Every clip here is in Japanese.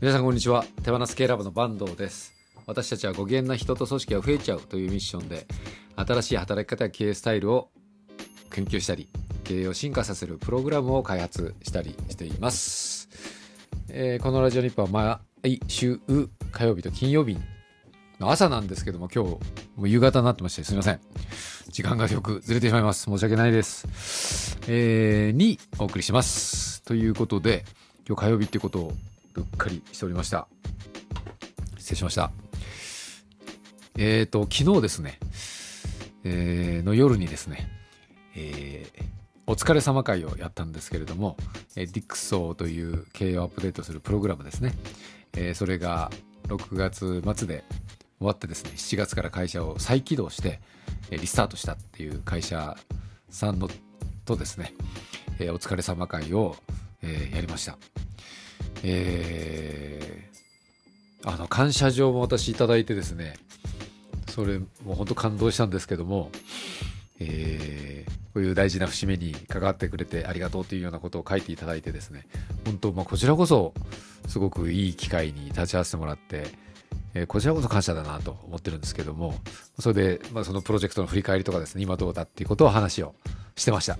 皆さんこんにちは。手放す系ラボの坂東です。私たちはご機嫌な人と組織が増えちゃうというミッションで新しい働き方や経営スタイルを研究したり経営を進化させるプログラムを開発したりしています、えーこのラジオ日報は毎週火曜日と金曜日の朝なんですけども今日もう夕方になってましてすみません。時間がよくずれてしまいます。申し訳ないです。えーにお送りします。ということで今日火曜日ってことをうっかりしておりました。失礼しました。えーと昨日ですね、えーの夜にですね、えーお疲れ様会をやったんですけれども、えーディクソーという経営をアップデートするプログラムですね、えーそれが6月末で終わってですね7月から会社を再起動して、えーリスタートしたっていう会社さんのとですね、えーお疲れ様会を、えーやりました。えーあの感謝状も私いただいてですねそれも本当感動したんですけども、えーこういう大事な節目に関わってくれてありがとうというようなことを書いていただいてですね本当まあこちらこそすごくいい機会に立ち会わせてもらって、えーこちらこそ感謝だなと思ってるんですけどもそれで、まあ、そのプロジェクトの振り返りとかですね今どうだっていうことを話をしてました。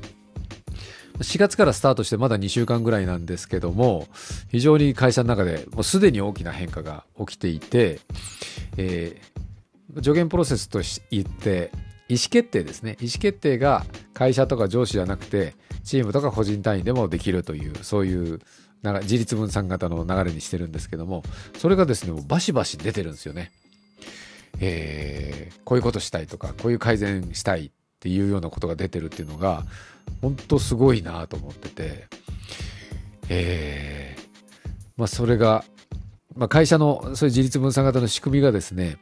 4月からスタートしてまだ2週間ぐらいなんですけども非常に会社の中でもうすでに大きな変化が起きていて、えー助言プロセスとし言って意思決定ですね意思決定が会社とか上司じゃなくてチームとか個人単位でもできるというそういう自立分散型の流れにしてるんですけどもそれがですねバシバシ出てるんですよね。えーこういうことしたいとかこういう改善したいっていうようなことが出てるっていうのが本当すごいなと思ってて、えーまあ、それが、まあ、会社のそういう自立分散型の仕組みがですね、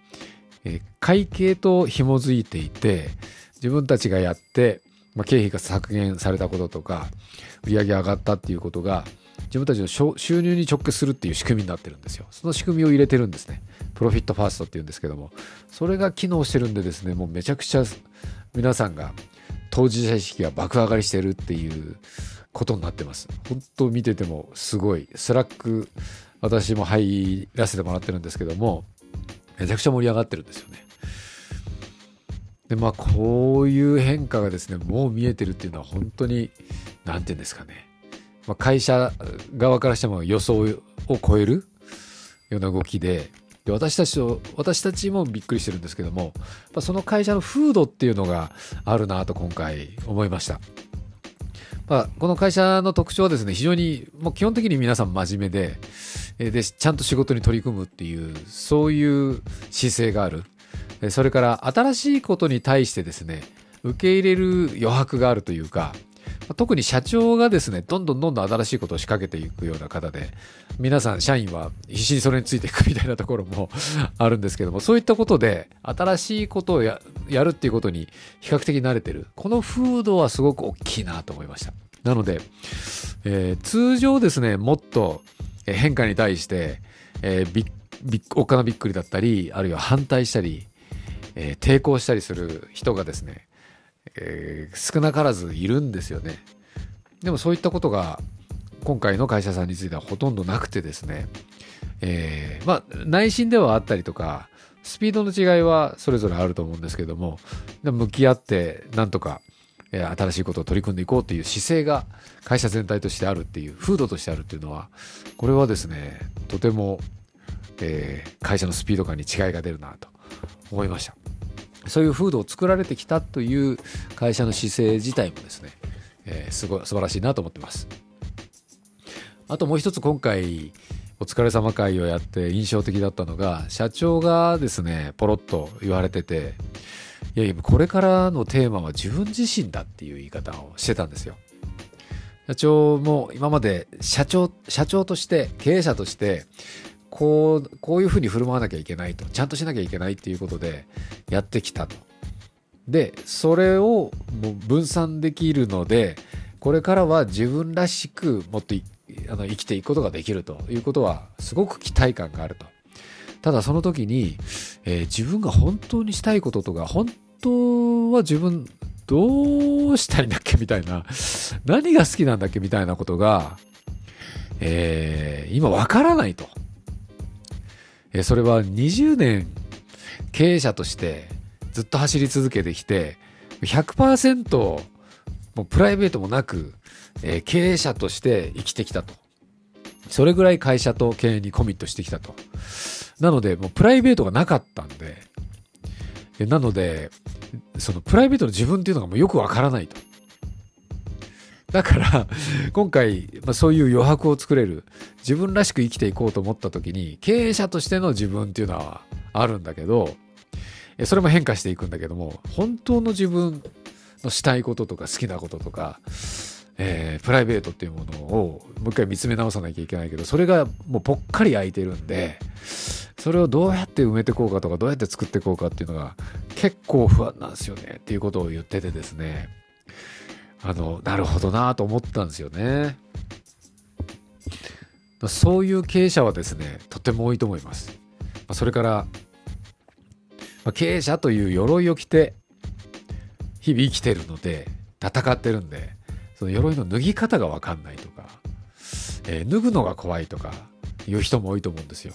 えー会計と紐づいていて自分たちがやって、まあ、経費が削減されたこととか売上上がったっていうことが自分たちの収収入に直結するっていう仕組みになってるんですよ。その仕組みを入れてるんですね。 Profit First っていうんですけども。それが機能してるんでですねもうめちゃくちゃ皆さんが当事者意識が爆上がりしてるっていうことになってます。本当見ててもすごい。 Slack 私も入らせてもらってるんですけどもめちゃくちゃ盛り上がってるんですよね。でまあこういう変化がですねもう見えてるっていうのは本当に何て言うんですかね、まあ、会社側からしても予想を超えるような動きでで私たちと私たちもびっくりしてるんですけどもその会社の風土っていうのがあるなと今回思いました。まあ、この会社の特徴はですね非常にもう基本的に皆さん真面目ででちゃんと仕事に取り組むっていうそういう姿勢があるそれから新しいことに対してですね受け入れる余白があるというか特に社長がですねどんどんどんどん新しいことを仕掛けていくような方で皆さん社員は必死にそれについていくみたいなところも あるんですけどもそういったことで新しいことをややるっていうことに比較的慣れてる。この風土はすごく大きいなと思いました。なので、えー通常ですねもっと変化に対して、えーびっびっおっかなびっくりだったりあるいは反対したり、えー抵抗したりする人がですね、えー少なからずいるんですよね。でもそういったことが今回の会社さんについてはほとんどなくてですね、えーまあ内心ではあったりとかスピードの違いはそれぞれあると思うんですけども向き合ってなんとか、え新しいことを取り組んでいこうという姿勢が会社全体としてあるっていう風土としてあるっていうのはこれはですねとても、えー会社のスピード感に違いが出るなと思いました。そういう風土を作られてきたという会社の姿勢自体もですね、えーすごい素晴らしいなと思ってます。あともう一つ今回お疲れ様会をやって印象的だったのが社長がですねポロッと言われてていやいやこれからのテーマは自分自身だっていう言い方をしてたんですよ。社長も今まで社長社長として経営者としてこうこういうふうに振る舞わなきゃいけないと。ちゃんとしなきゃいけないっていうことでやってきたと。でそれをもう分散できるのでこれからは自分らしくもっとあの生きていくことができると。いうことはすごく期待感があると。ただその時に、えー自分が本当にしたいこととか本当は自分どうしたいんだっけみたいな何が好きなんだっけみたいなことが、えー今わからないと。えそれは20年経営者としてずっと走り続けてきて100%もうプライベートもなく、え、経営者として生きてきたと。それぐらい会社と経営にコミットしてきたと。なので、もうプライベートがなかったんで、なので、そのプライベートの自分っていうのがもうよくわからないと。だから、今回、まあ、そういう余白を作れる、自分らしく生きていこうと思った時に、経営者としての自分っていうのはあるんだけど、それも変化していくんだけども、本当の自分のしたいこととか好きなこととか、えー、プライベートっていうものをもう一回見つめ直さなきゃいけないけど、それがもうぽっかり空いてるんで、それをどうやって埋めてこうかとか、どうやって作ってこうかっていうのが結構不安なんですよねっていうことを言っててですね、あの、なるほどなと思ったんですよね。そういう経営者はですね、とても多いと思います。それから、経営者という鎧を着て、日々生きてるので、戦ってるんで、その鎧の脱ぎ方がわかんないとか、えー、脱ぐのが怖いとかいう人も多いと思うんですよ。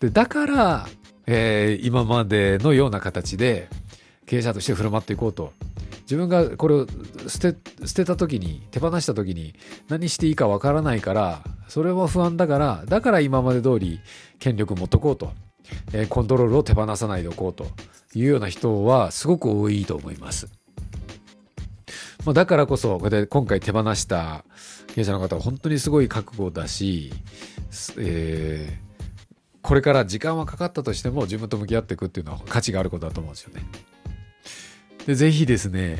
で、だから、えー、今までのような形で経営者として振る舞っていこうと。自分がこれを捨て、捨てた時に、手放した時に何していいかわからないから、それも不安だから、だから今まで通り権力持っとこうと。えー、コントロールを手放さないでおこうというような人はすごく多いと思います。まあ、だからこそ、これで今回手放した経営者の方は本当にすごい覚悟だし、えー、これから時間はかかったとしても自分と向き合っていくっていうのは価値があることだと思うんですよね。で、ぜひですね、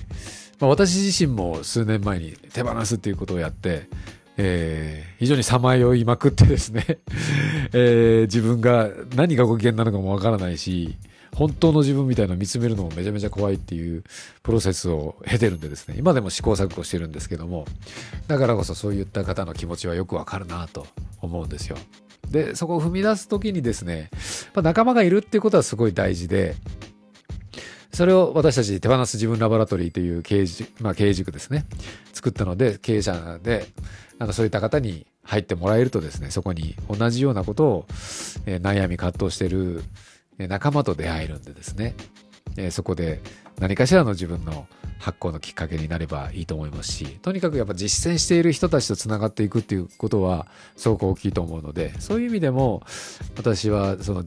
まあ、私自身も数年前に手放すっていうことをやって、えー、非常にさまよいまくってですね えー、自分が何がご機嫌なのかもわからないし、本当の自分みたいなのを見つめるのもめちゃめちゃ怖いっていうプロセスを経てるんでですね、今でも試行錯誤してるんですけども、だからこそそういった方の気持ちはよくわかるなと思うんですよ。で、そこを踏み出す時にですね、まあ、仲間がいるっていうことはすごい大事で、それを私たち手放す自分ラボラトリーという経営,、まあ、経営塾ですね、作ったので、経営者で、あのそういった方に入ってもらえるとですね、そこに同じようなことを、え、悩み葛藤している仲間と出会えるんでですね、え、そこで何かしらの自分の発行のきっかけになればいいと思いますし、とにかくやっぱ実践している人たちとつながっていくっていうことはすごく大きいと思うので、そういう意味でも私はその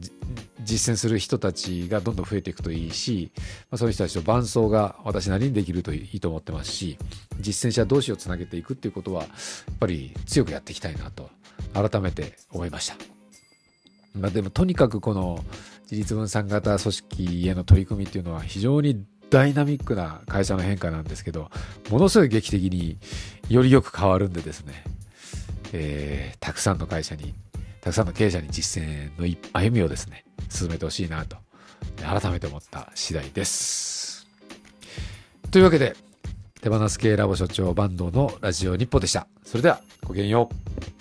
実践する人たちがどんどん増えていくといいし、まあ、そういう人たちと伴走が私なりにできるといいと思ってますし、実践者同士をつなげていくっていうことは、やっぱり強くやっていきたいなと改めて思いました。まあ、でもとにかくこの自立分散型組織への取り組みっていうのは非常にダイナミックな会社の変化なんですけど、ものすごい劇的によりよく変わるんでですね、えー、たくさんの会社に、たくさんの経営者に実践の歩みをですね、進めてほしいなと、改めて思った次第です。というわけで、手放す系ラボ所長坂東のラジオ日報でした。それでは、ごきげんよう。